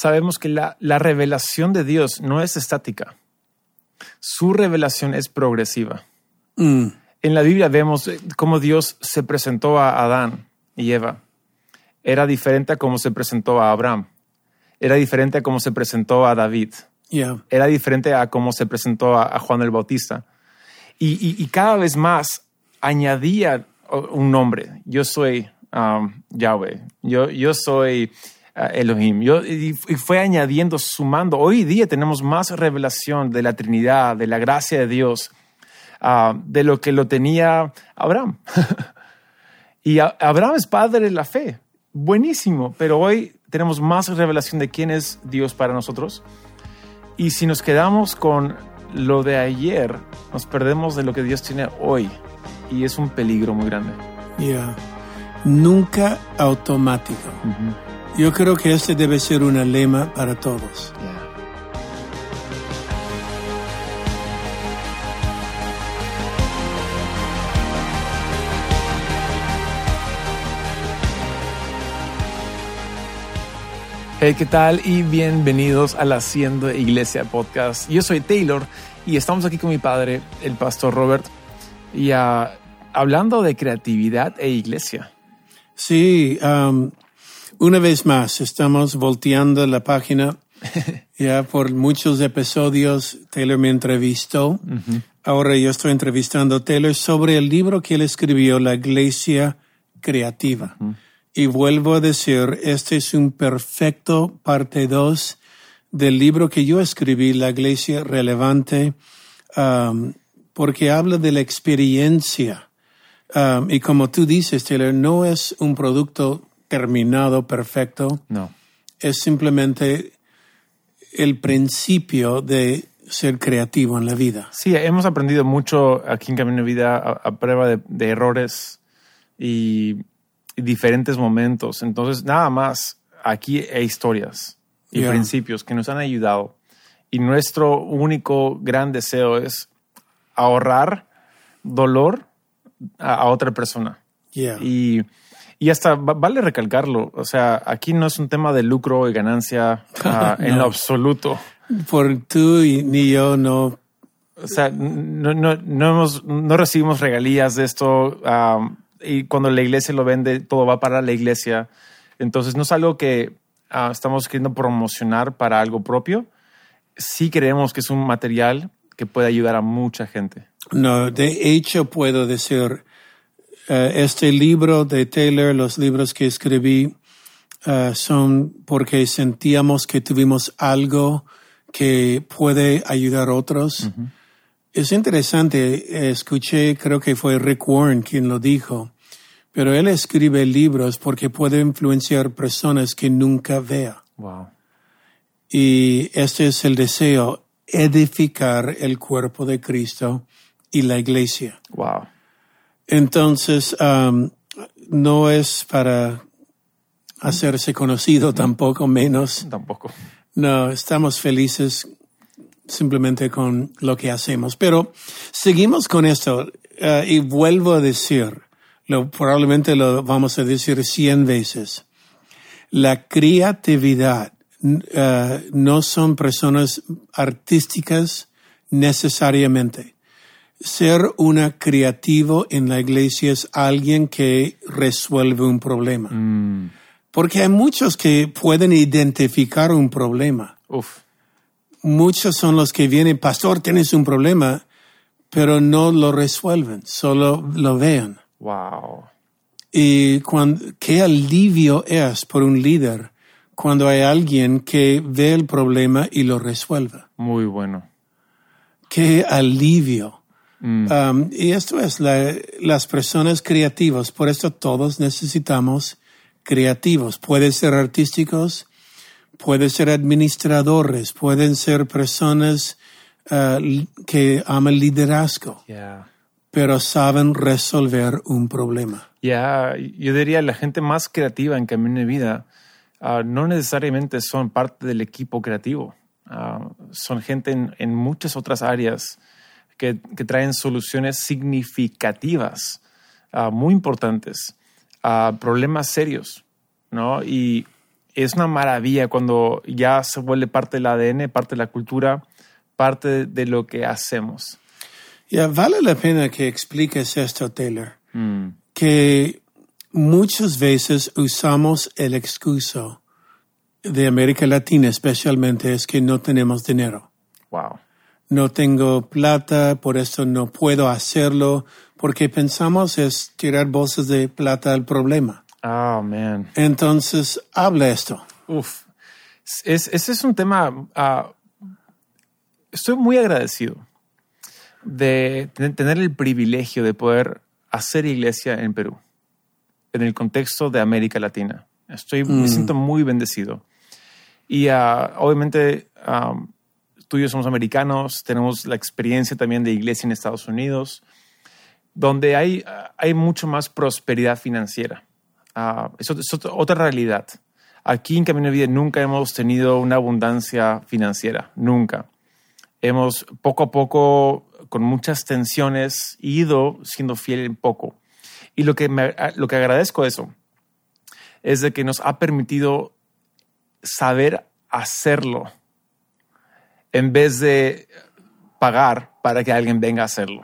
sabemos que la, la revelación de Dios no es estática. Su revelación es progresiva. Mm. En la Biblia vemos eh, cómo Dios se presentó a Adán y Eva. Era diferente a cómo se presentó a Abraham. Era diferente a cómo se presentó a David. Yeah. Era diferente a cómo se presentó a, a Juan el Bautista. Y, y- y cada vez más añadía un nombre. Yo soy um, Yahweh. Yo, yo soy Elohim. Yo, y, fue añadiendo, sumando. Hoy día tenemos más revelación de la Trinidad, de la gracia de Dios, uh, de lo que lo tenía Abraham. y Abraham es padre de la fe. Buenísimo. Pero hoy tenemos más revelación de quién es Dios para nosotros. Y si nos quedamos con lo de ayer, nos perdemos de lo que Dios tiene hoy. Y es un peligro muy grande. Yeah. Nunca automático. Yo creo que este debe ser un lema para todos. Hey, ¿qué tal? Y bienvenidos al Haciendo Iglesia Podcast. Yo soy Taylor y estamos aquí con mi padre, el pastor Robert, y ah, hablando de creatividad e iglesia. Sí, um, una vez más estamos volteando la página. ya por muchos episodios Taylor me entrevistó. Ahora yo estoy entrevistando a Taylor sobre el libro que él escribió, La Iglesia Creativa. Y vuelvo a decir, este es un perfecto parte 2 del libro que yo escribí, La Iglesia Relevante, um, porque habla de la experiencia. Um, y como tú dices, Taylor, no es un producto terminado, perfecto, No. es simplemente el principio de ser creativo en la vida. Sí, hemos aprendido mucho aquí en Camino de Vida a, a prueba de, de errores y, y diferentes momentos. Entonces, nada más, aquí hay historias y Yeah. principios que nos han ayudado. Y nuestro único gran deseo es ahorrar dolor a, a otra persona. Yeah. Y, y hasta va- vale recalcarlo. O sea, aquí no es un tema de lucro y ganancia ah, en No. lo absoluto. Por tú y ni yo no. O sea, no, no, no, hemos, no recibimos regalías de esto um, y cuando la iglesia lo vende, todo va para la iglesia. Entonces, no es algo que ah, estamos queriendo promocionar para algo propio. Sí creemos que es un material que puede ayudar a mucha gente. No, de hecho puedo decir, este libro de Taylor, los libros que escribí, eh, son porque sentíamos que tuvimos algo que puede ayudar a otros. Es interesante, eh, escuché, creo que fue Rick Warren quien lo dijo, pero él escribe libros porque puede influenciar personas que nunca vea. Wow. Y este es el deseo, edificar el cuerpo de Cristo y la iglesia. Wow. Entonces, um, no es para hacerse conocido tampoco menos. Tampoco. No, estamos felices simplemente con lo que hacemos. Pero seguimos con esto eh, y vuelvo a decir, lo, probablemente lo vamos a decir cien veces. La creatividad eh, no son personas artísticas necesariamente. Ser una creativo en la iglesia es alguien que resuelve un problema. Porque hay muchos que pueden identificar un problema. Uf. Muchos son los que vienen, pastor, tienes un problema, pero no lo resuelven, solo lo vean. Wow. Y cuando, qué alivio es por un líder cuando hay alguien que ve el problema y lo resuelve. Muy bueno. Qué alivio. Um, y esto es la- las personas creativas. Por esto todos necesitamos creativos. Pueden ser artísticos, pueden ser administradores, pueden ser personas uh, que aman liderazgo, Yeah. pero saben resolver un problema. Ya, yo diría la gente más creativa en Camino de Vida ah, no necesariamente son parte del equipo creativo. Ah, son gente en, en muchas otras áreas que, que traen soluciones significativas, ah, muy importantes, a problemas serios, ¿no? Y, es una maravilla cuando ya se vuelve parte del ADN, parte de la cultura, parte de lo que hacemos. Ya vale la pena que expliques esto, Taylor, que muchas veces usamos el excuso de América Latina, especialmente, es que no tenemos dinero. Wow. No tengo plata, por eso no puedo hacerlo, porque pensamos es tirar bolsas de plata al problema. Oh, man. Entonces, habla esto. Uf. Es, ese es un tema. ah, estoy muy agradecido de ten- tener el privilegio de poder hacer iglesia en Perú, en el contexto de América Latina. Estoy, Me siento muy bendecido. Y ah, obviamente ah, tú y yo somos americanos, tenemos la experiencia también de iglesia en Estados Unidos, donde hay, hay mucho más prosperidad financiera. Eso es otra- realidad. Aquí en Camino de Vida nunca hemos tenido una abundancia financiera, nunca. Hemos poco a poco, con muchas tensiones, ido siendo fiel en poco. Y lo que, lo que agradezco de eso es de que nos ha permitido saber hacerlo en vez de pagar para que alguien venga a hacerlo.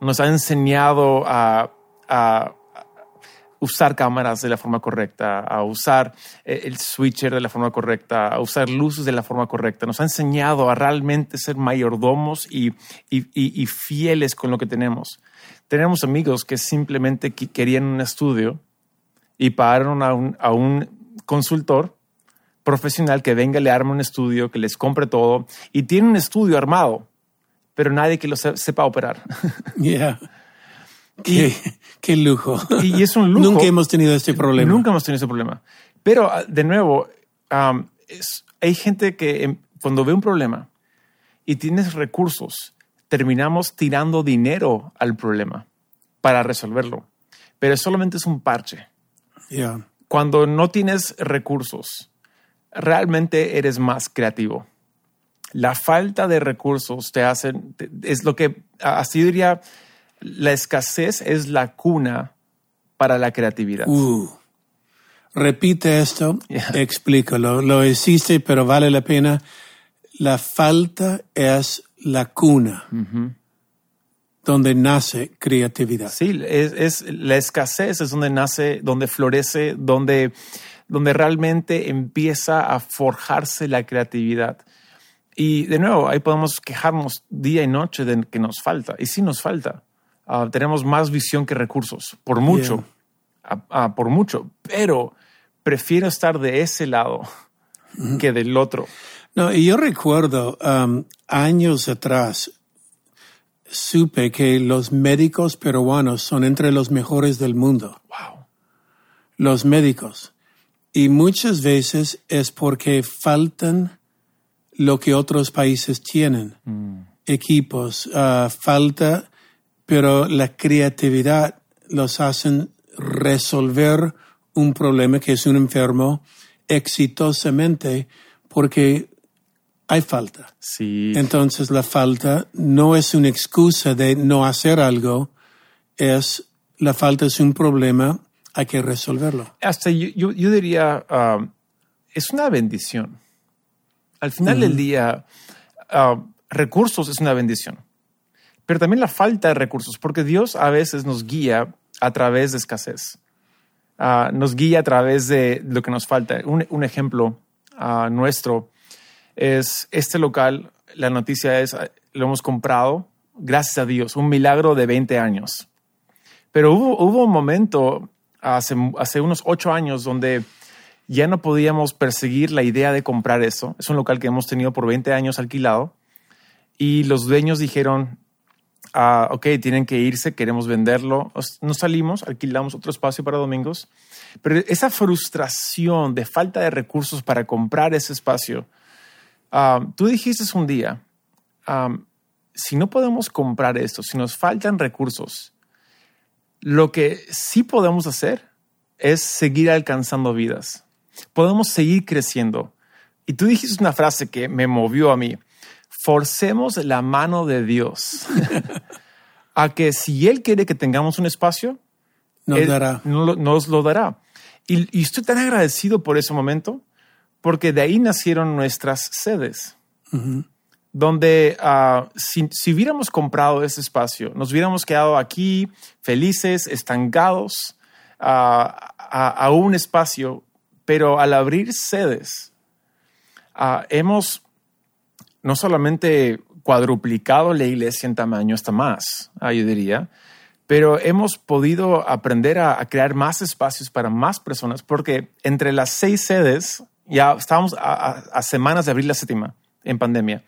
Nos ha enseñado a, a usar cámaras de la forma correcta, a usar eh, el switcher de la forma correcta, a usar luces de la forma correcta. Nos ha enseñado a realmente ser mayordomos y, y- y- y fieles con lo que tenemos. Tenemos amigos que simplemente querían un estudio y pagaron a un, a un consultor profesional que venga, le arme un estudio, que les compre todo y tiene un estudio armado, pero nadie que lo se- sepa operar. Yeah. Qué, qué lujo. y es un lujo. Nunca hemos tenido este problema. Nunca hemos tenido ese problema. Pero, ah, de nuevo, es- hay gente que em, cuando ve un problema y tienes recursos, terminamos tirando dinero al problema para resolverlo. Pero solamente es un parche. Yeah. Cuando no tienes recursos, realmente eres más creativo. La falta de recursos te hacen, es lo que, así diría, la escasez es la cuna para la creatividad. Uh. Repite esto, Yeah. explícalo. Lo hiciste, pero vale la pena. La falta es la cuna donde nace creatividad. Sí, es, es- la escasez es donde nace, donde florece, donde, donde realmente empieza a forjarse la creatividad. Y de nuevo, ahí podemos quejarnos día y noche de que nos falta. Y sí nos falta. Ah, tenemos más visión que recursos, por mucho, Ah, ah, por mucho. Pero prefiero estar de ese lado que del otro. No, y yo recuerdo um, años atrás supe que los médicos peruanos son entre los mejores del mundo. Wow. Los médicos. Y muchas veces es porque faltan lo que otros países tienen. Equipos, ah, falta, pero la creatividad los hacen resolver un problema que es un enfermo exitosamente porque hay falta. Sí. Entonces la falta no es una excusa de no hacer algo, es la falta es un problema, hay que resolverlo. hasta yo, yo, yo diría, ah, es una bendición. Al final del día, ah, recursos es una bendición, pero también la falta de recursos, porque Dios a veces nos guía a través de escasez, Ah, nos guía a través de lo que nos falta. Un, un ejemplo ah, nuestro es este local, la noticia es, ah, lo hemos comprado, gracias a Dios, un milagro de 20 años. Pero hubo, hubo un momento hace, hace unos ocho años donde ya no podíamos perseguir la idea de comprar eso. Es un local que hemos tenido por 20 años alquilado y los dueños dijeron, ah, ok, tienen que irse, queremos venderlo. Os- Nos salimos, alquilamos otro espacio para domingos, pero esa frustración de falta de recursos para comprar ese espacio, ah, tú dijiste un día, ah, si no podemos comprar esto, si nos faltan recursos, lo que sí podemos hacer es seguir alcanzando vidas. Podemos seguir creciendo. Y tú dijiste una frase que me movió a mí. Forcemos la mano de Dios a que si Él quiere que tengamos un espacio, Nos Él dará. no lo- nos lo dará. Y, y estoy tan agradecido por ese momento, porque de ahí nacieron nuestras sedes donde uh, si, si, hubiéramos comprado ese espacio, nos hubiéramos quedado aquí felices, estancados uh, a, a, un espacio, pero al abrir sedes, uh, hemos no solamente cuadruplicado la iglesia en tamaño, hasta más, yo diría, pero hemos podido aprender a, a, crear más espacios para más personas, porque entre las seis sedes, ya estábamos a, a semanas de abrir la séptima en pandemia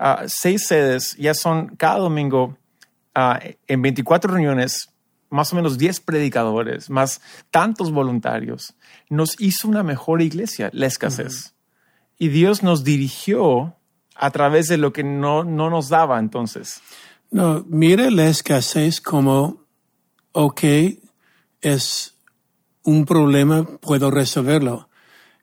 uh, seis sedes, ya son cada domingo uh, en 24 reuniones, más o menos 10 predicadores, más tantos voluntarios. Nos hizo una mejor iglesia, la escasez. -huh. Y Dios nos dirigió a través de lo que no, no nos daba entonces. No, mire la escasez como, ok, es un problema, puedo resolverlo.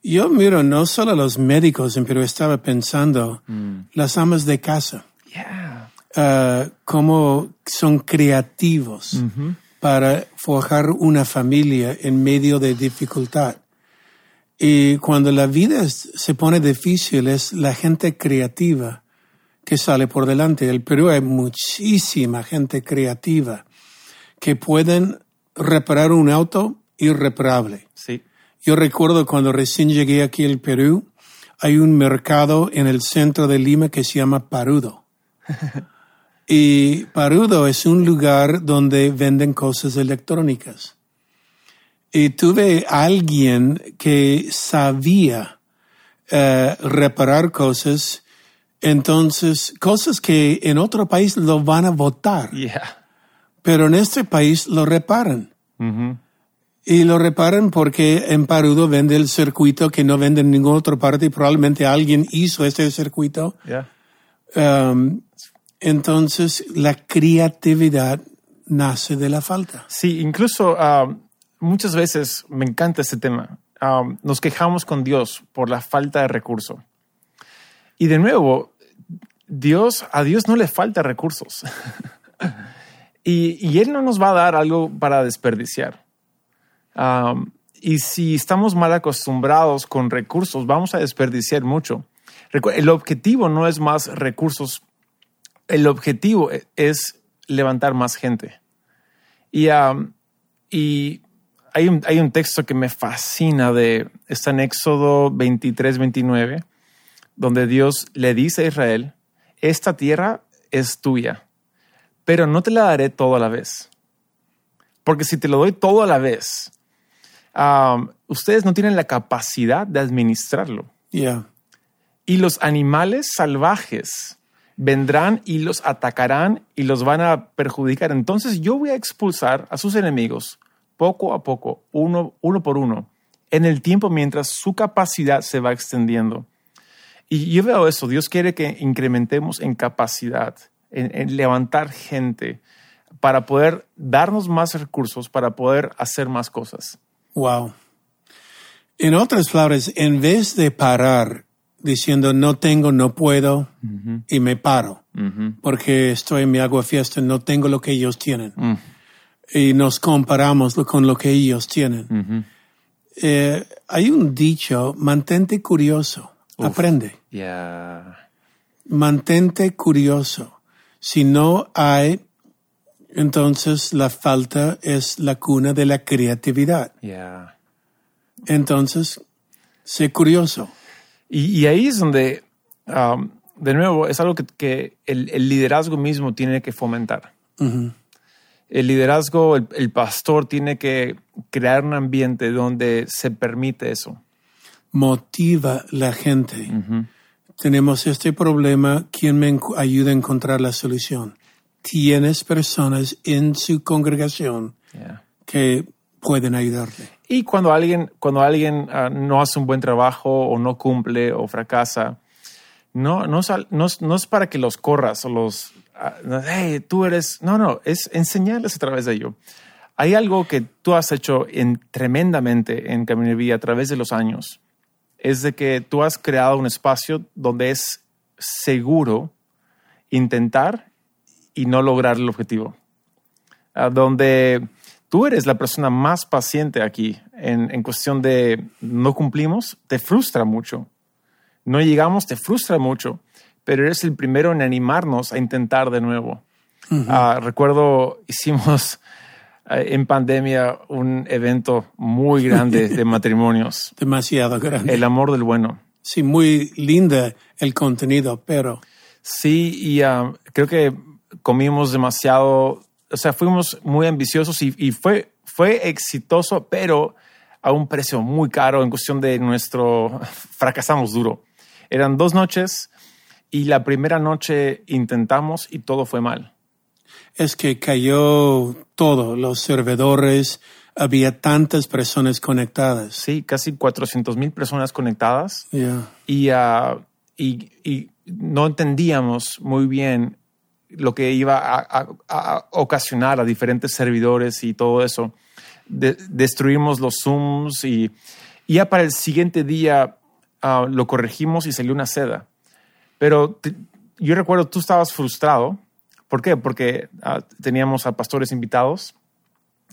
Yo miro no solo a los médicos, pero estaba pensando mm. las amas de casa. Yeah. Uh, cómo son creativos mm -hmm. para forjar una familia en medio de dificultad. Y cuando la vida se pone difícil es la gente creativa que sale por delante. El Perú hay muchísima gente creativa que pueden reparar un auto irreparable. Sí. Yo recuerdo cuando recién llegué aquí al Perú, hay un mercado en el centro de Lima que se llama Parudo. y Parudo es un lugar donde venden cosas electrónicas. Y tuve alguien que sabía uh, reparar cosas, entonces, cosas que en otro país lo van a votar. Yeah. Pero en este país lo reparan. Mm -hmm. Y lo reparan porque en Parudo vende el circuito que no vende en ninguna otra parte y probablemente alguien hizo este circuito. Yeah. Um, entonces, la creatividad nace de la falta. Sí, incluso uh, muchas veces me encanta este tema. Um, nos quejamos con Dios por la falta de recursos. Y de nuevo, Dios, a Dios no le falta recursos. y, y Él no nos va a dar algo para desperdiciar. Y si estamos mal acostumbrados con recursos, vamos a desperdiciar mucho. El objetivo no es más recursos, el objetivo es levantar más gente. Y, y hay, un, hay un texto que me fascina de, está en Éxodo 23, 29, donde Dios le dice a Israel, esta tierra es tuya, pero no te la daré todo a la vez. Porque si te lo doy todo a la vez, um, ustedes no tienen la capacidad de administrarlo. Yeah. Y los animales salvajes vendrán y los atacarán y los van a perjudicar. Entonces yo voy a expulsar a sus enemigos poco a poco, uno, uno por uno, en el tiempo mientras su capacidad se va extendiendo. Y yo veo eso, Dios quiere que incrementemos en capacidad, en, en levantar gente, para poder darnos más recursos, para poder hacer más cosas. Wow. En otras palabras, en vez de parar diciendo no tengo, no puedo uh -huh. y me paro uh -huh. porque estoy en mi agua fiesta, no tengo lo que ellos tienen uh -huh. y nos comparamos con lo que ellos tienen. Eh, hay un dicho, mantente curioso, Uf, aprende. Yeah. Mantente curioso. Si no hay entonces la falta es la cuna de la creatividad. Yeah. Entonces, sé curioso. Y, y ahí es donde, um, de nuevo, es algo que, que el, el, liderazgo mismo tiene que fomentar. Uh -huh. El liderazgo, el, el, pastor tiene que crear un ambiente donde se permite eso. Motiva la gente. Uh -huh. Tenemos este problema, ¿quién me ayuda a encontrar la solución? Tienes personas en su congregación yeah. que pueden ayudarte. Y cuando alguien, cuando alguien uh, no hace un buen trabajo o no cumple o fracasa, no, no, no, no es para que los corras o los, uh, hey, tú eres, no, no, es enseñarles a través de ello. Hay algo que tú has hecho en, tremendamente en Camino Vida a través de los años, es de que tú has creado un espacio donde es seguro intentar y no lograr el objetivo. Uh, donde tú eres la persona más paciente aquí en, en cuestión de no cumplimos, te frustra mucho. No llegamos, te frustra mucho, pero eres el primero en animarnos a intentar de nuevo. Ah, recuerdo, hicimos eh, en pandemia un evento muy grande de matrimonios. Demasiado grande. El amor del bueno. Sí, muy linda el contenido, pero Sí, y ah, creo que comimos demasiado, o sea, fuimos muy ambiciosos y, y fue, fue exitoso, pero a un precio muy caro en cuestión de nuestro, fracasamos duro. Eran dos noches y la primera noche intentamos y todo fue mal. es que cayó todo, los servidores, había tantas personas conectadas. Sí, casi 400 mil personas conectadas Yeah. y, ah, y, y no entendíamos muy bien lo que iba a, ocasionar a diferentes servidores y todo eso. De- destruimos los Zooms y, ya para el siguiente día ah, lo corregimos y salió una seda. Pero yo recuerdo, tú estabas frustrado. ¿Por qué? Porque ah, teníamos a pastores invitados,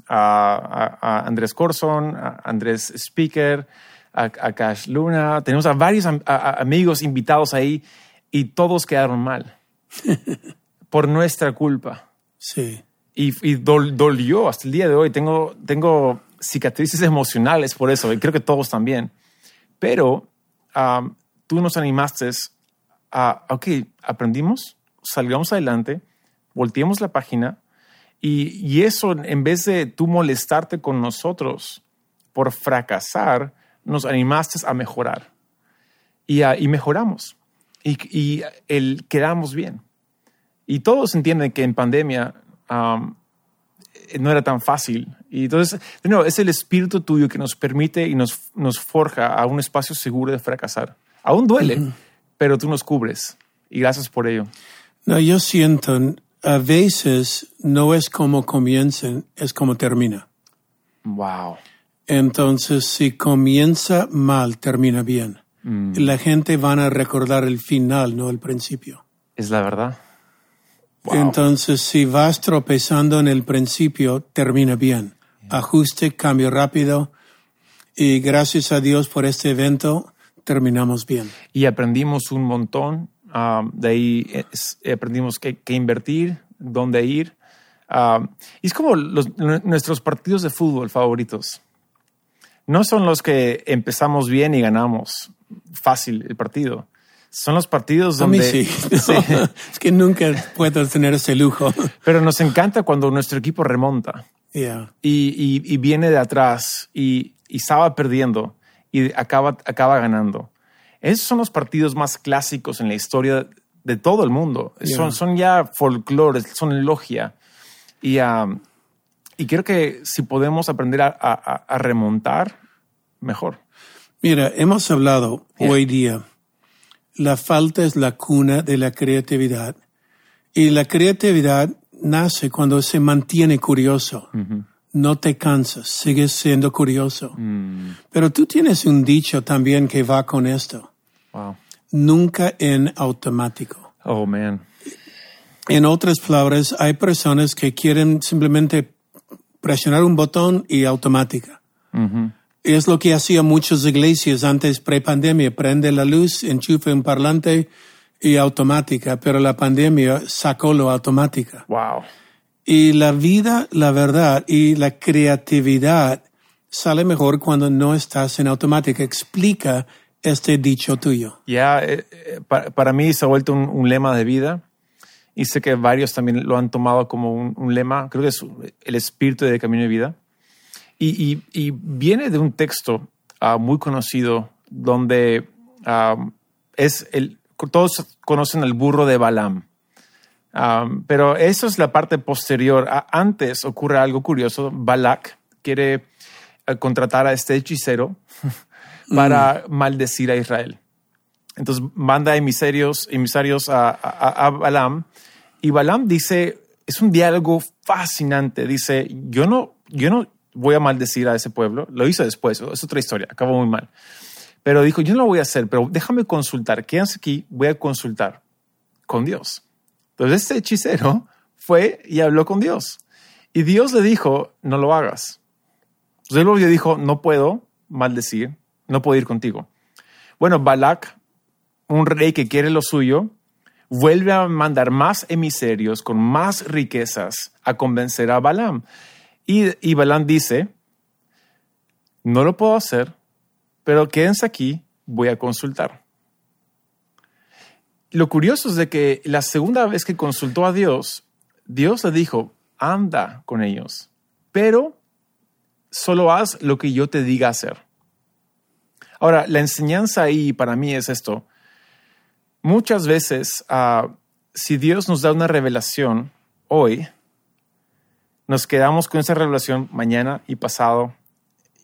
a, Andrés Corson, a Andrés Speaker, a, a Cash Luna. Tenemos a varios amigos invitados ahí y todos quedaron mal por nuestra culpa. Sí. Y, y dol- dolió hasta el día de hoy. Tengo, tengo cicatrices emocionales por eso, y creo que todos también. Pero am, tú nos animaste a, ok, aprendimos, salgamos adelante, volteemos la página, y, y eso, en vez de tú molestarte con nosotros por fracasar, nos animaste a mejorar. Y, a- y mejoramos. Y, y el, quedamos bien. Y todos entienden que en pandemia um, no era tan fácil. Y entonces, de nuevo, es el espíritu tuyo que nos permite y nos, nos forja a un espacio seguro de fracasar. Aún duele, pero tú nos cubres. Y gracias por ello. No, yo siento, a veces no es como comienzan, es como termina. Wow. Entonces, si comienza mal, termina bien. La gente van a recordar el final, no el principio. Es la verdad. Wow. Entonces, si vas tropezando en el principio, termina bien. Ajuste, cambio rápido. Y gracias a Dios por este evento, terminamos bien. y aprendimos un montón. Um, de ahí es- aprendimos qué, invertir, dónde ir. Um, y es como los- nuestros partidos de fútbol favoritos. No son los que empezamos bien y ganamos fácil el partido. Son los partidos A mí donde... sí. Sí. es que nunca puedo tener ese lujo. Pero nos encanta cuando nuestro equipo remonta Yeah. y, y- y viene de atrás y, y estaba perdiendo y acaba, acaba ganando. Esos son los partidos más clásicos en la historia de todo el mundo. Yeah. Son, son ya folclore, son logia. Y, um, y creo que si podemos aprender a, a- a remontar, mejor. Mira, hemos hablado Yeah. hoy día, la falta es la cuna de la creatividad y la creatividad nace cuando se mantiene curioso. No te cansas, sigues siendo curioso. Pero tú tienes un dicho también que va con esto. Wow. Nunca en automático. Oh, man. En otras palabras, hay personas que quieren simplemente presionar un botón y automática. Es lo que hacían muchas iglesias antes pre-pandemia. Prende la luz, enchufe un parlante y automática, pero la pandemia sacó lo automática. Wow. Y la vida, la verdad y la creatividad sale mejor cuando no estás en automática. Explica este dicho tuyo. Ya, eh, eh, pa- para, mí se ha vuelto un, un lema de vida y sé que varios también lo han tomado como un, un lema, creo que es el espíritu de camino de vida. Y, y- y viene de un texto ah, muy conocido donde ah, es el, todos conocen al burro de Balaam. Ah, pero eso es la parte posterior. Antes ocurre algo curioso. Balak quiere eh, contratar a este hechicero para maldecir a Israel. Entonces manda emisarios, emisarios a, a, a Balaam y Balaam dice, es un diálogo fascinante, dice, yo no, yo no voy a maldecir a ese pueblo, lo hizo después, es otra historia, acabó muy mal. Pero dijo, yo no lo voy a hacer, pero déjame consultar, quédense aquí, voy a consultar con Dios. Entonces este hechicero fue y habló con Dios. Y Dios le dijo, no lo hagas. Entonces él le dijo, no puedo maldecir, no puedo ir contigo. Bueno, Balak, un rey que quiere lo suyo, vuelve a mandar más emisarios con más riquezas a convencer a Balaam. Y, y Balaam dice, no lo puedo hacer, pero quédense aquí, voy a consultar. Lo curioso es de que la segunda vez que consultó a Dios, Dios le dijo, anda con ellos, pero solo haz lo que yo te diga hacer. Ahora, la enseñanza ahí para mí es esto. Muchas veces, ah, si Dios nos da una revelación hoy, nos quedamos con esa revelación mañana y pasado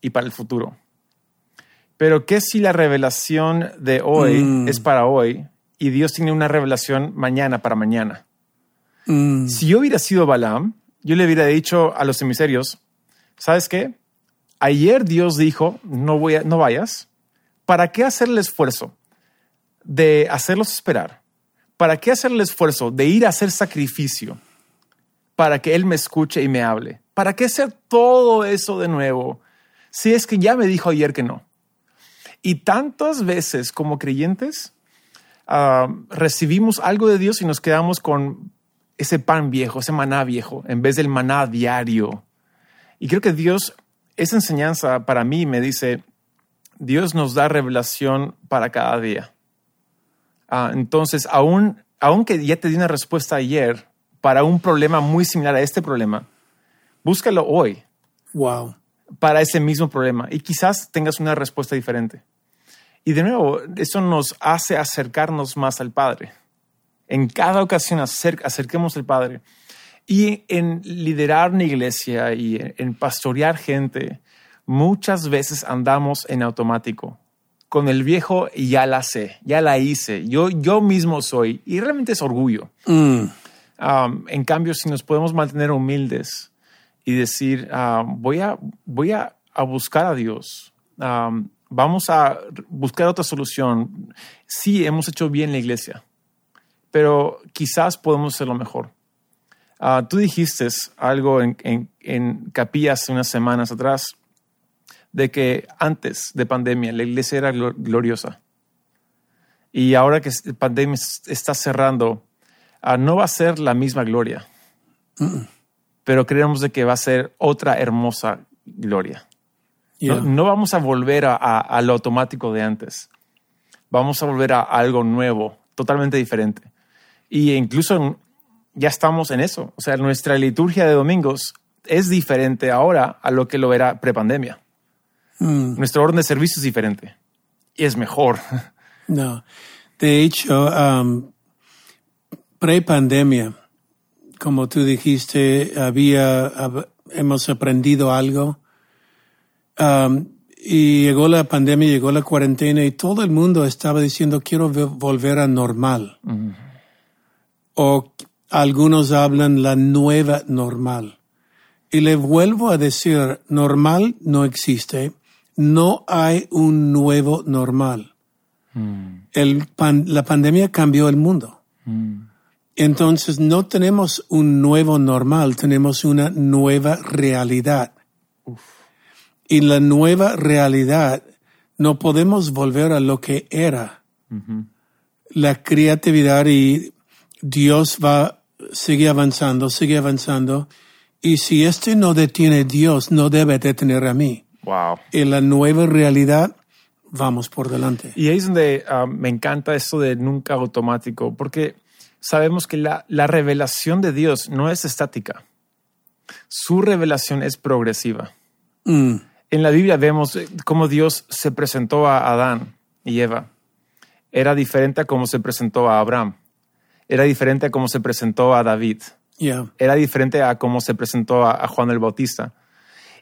y para el futuro. Pero ¿qué si la revelación de hoy Mm. es para hoy y Dios tiene una revelación mañana para mañana? Mm, Si yo hubiera sido Balaam, yo le hubiera dicho a los emisarios, ¿sabes qué? Ayer Dios dijo, no, voy a- no vayas. ¿Para qué hacer el esfuerzo de hacerlos esperar? ¿Para qué hacer el esfuerzo de ir a hacer sacrificio para que Él me escuche y me hable? ¿Para qué hacer todo eso de nuevo si es que ya me dijo ayer que no? Y tantas veces como creyentes ah, recibimos algo de Dios y nos quedamos con ese pan viejo, ese maná viejo, en vez del maná diario. Y creo que Dios, esa enseñanza para mí me dice, Dios nos da revelación para cada día. Ah, entonces, aún, aunque ya te di una respuesta ayer para un problema muy similar a este problema, búscalo hoy wow. para ese mismo problema y quizás tengas una respuesta diferente. Y de nuevo, eso nos hace acercarnos más al Padre. En cada ocasión acer- acerquemos al Padre. Y en liderar una iglesia y en, en pastorear gente, muchas veces andamos en automático. Con el viejo ya la sé, ya la hice, yo, yo mismo soy. Y realmente es orgullo. Mm, En cambio, si nos podemos mantener humildes y decir, voy, a, voy a, buscar a Dios, vamos a buscar otra solución. Sí, hemos hecho bien la iglesia, pero quizás podemos hacerlo mejor. Ah, tú dijiste algo en, en, en capilla hace unas semanas atrás de que antes de pandemia la iglesia era glo- gloriosa. Y ahora que la pandemia está cerrando, no va a ser la misma gloria, pero creemos de que va a ser otra hermosa gloria. yeah. No, no vamos a volver a, a- a lo automático de antes. Vamos a volver a algo nuevo, totalmente diferente. Y incluso en- ya estamos en eso. O sea, nuestra liturgia de domingos es diferente ahora a lo que lo era prepandemia. Mm, Nuestro orden de servicio es diferente y es mejor. no. De hecho, um, pre-pandemia, como tú dijiste, había, hab- hemos aprendido algo. Um, y llegó la pandemia, llegó la cuarentena y todo el mundo estaba diciendo quiero ve- volver a normal. O algunos hablan la nueva normal. Y le vuelvo a decir, normal no existe. No hay un nuevo normal. El pan- la pandemia cambió el mundo. Entonces no tenemos un nuevo normal, tenemos una nueva realidad. Y la nueva realidad no podemos volver a lo que era. La creatividad y Dios va, sigue avanzando, sigue avanzando. Y si este no detiene Dios, no debe detener a mí. Wow. En la nueva realidad, vamos por delante. Y ahí es donde ah, me encanta esto de nunca automático, porque sabemos que la, la revelación de Dios no es estática. Su revelación es progresiva. Mm, En la Biblia vemos eh, cómo Dios se presentó a Adán y Eva. Era diferente a cómo se presentó a Abraham. Era diferente a cómo se presentó a David. yeah. Era diferente a cómo se presentó a, a Juan el Bautista.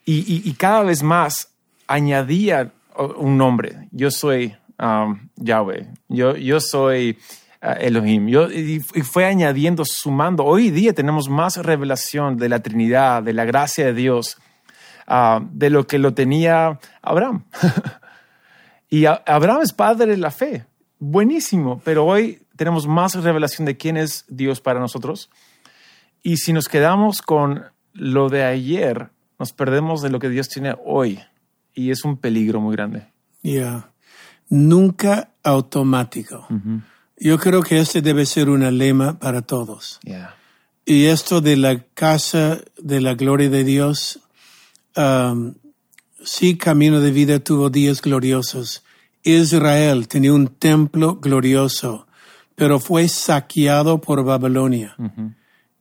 Y, y- y cada vez más añadía un nombre. Yo soy um, Yahweh. Yo, yo soy Elohim. Yo, y, fue añadiendo, sumando. Hoy día tenemos más revelación de la Trinidad, de la gracia de Dios, uh, de lo que lo tenía Abraham. y Abraham es padre de la fe. Buenísimo. Pero hoy tenemos más revelación de quién es Dios para nosotros. Y si nos quedamos con lo de ayer, nos perdemos de lo que Dios tiene hoy. Y es un peligro muy grande. Ya. Nunca automático. Yo creo que este debe ser una lema para todos. Yeah. Y esto de la casa de la gloria de Dios, um, sí, Camino de Vida tuvo días gloriosos. Israel tenía un templo glorioso, pero fue saqueado por Babilonia.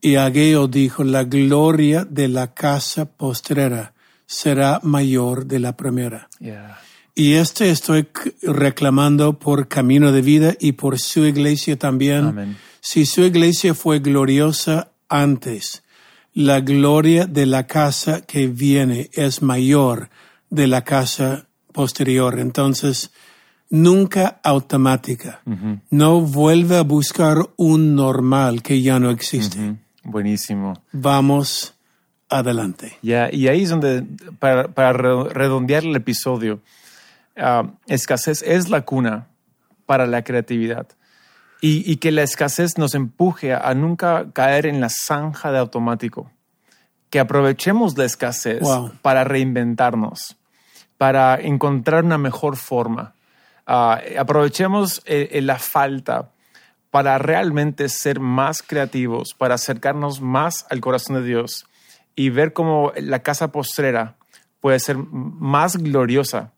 Y Ageo dijo, la gloria de la casa postrera será mayor de la primera. Yeah. Y este estoy reclamando por Camino de Vida y por su iglesia también. Amén. Si su iglesia fue gloriosa antes, la gloria de la casa que viene es mayor de la casa posterior. Entonces, nunca automática. No vuelve a buscar un normal que ya no existe. Mm, Buenísimo. Vamos adelante. Ya, y ahí es donde, para, para re- redondear el episodio, ah, escasez es la cuna para la creatividad. Y, y que la escasez nos empuje a, nunca caer en la zanja de automático. Que aprovechemos la escasez Wow. para reinventarnos, para encontrar una mejor forma. Ah, aprovechemos eh, eh, la falta para realmente ser más creativos, para acercarnos más al corazón de Dios y ver cómo la casa postrera puede ser más gloriosa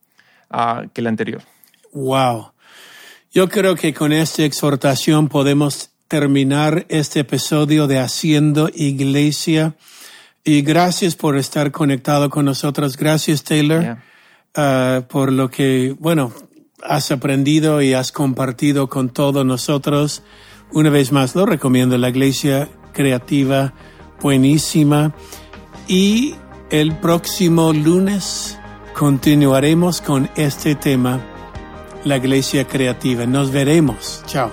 ah, que la anterior. Wow. Yo creo que con esta exhortación podemos terminar este episodio de Haciendo Iglesia. Y gracias por estar conectado con nosotros. Gracias, Taylor, Yeah. ah, por lo que, bueno, has aprendido y has compartido con todos nosotros. Una vez más, lo recomiendo, la Iglesia Creativa, buenísima. Y el próximo lunes continuaremos con este tema la iglesia creativa. Nos veremos. Chao.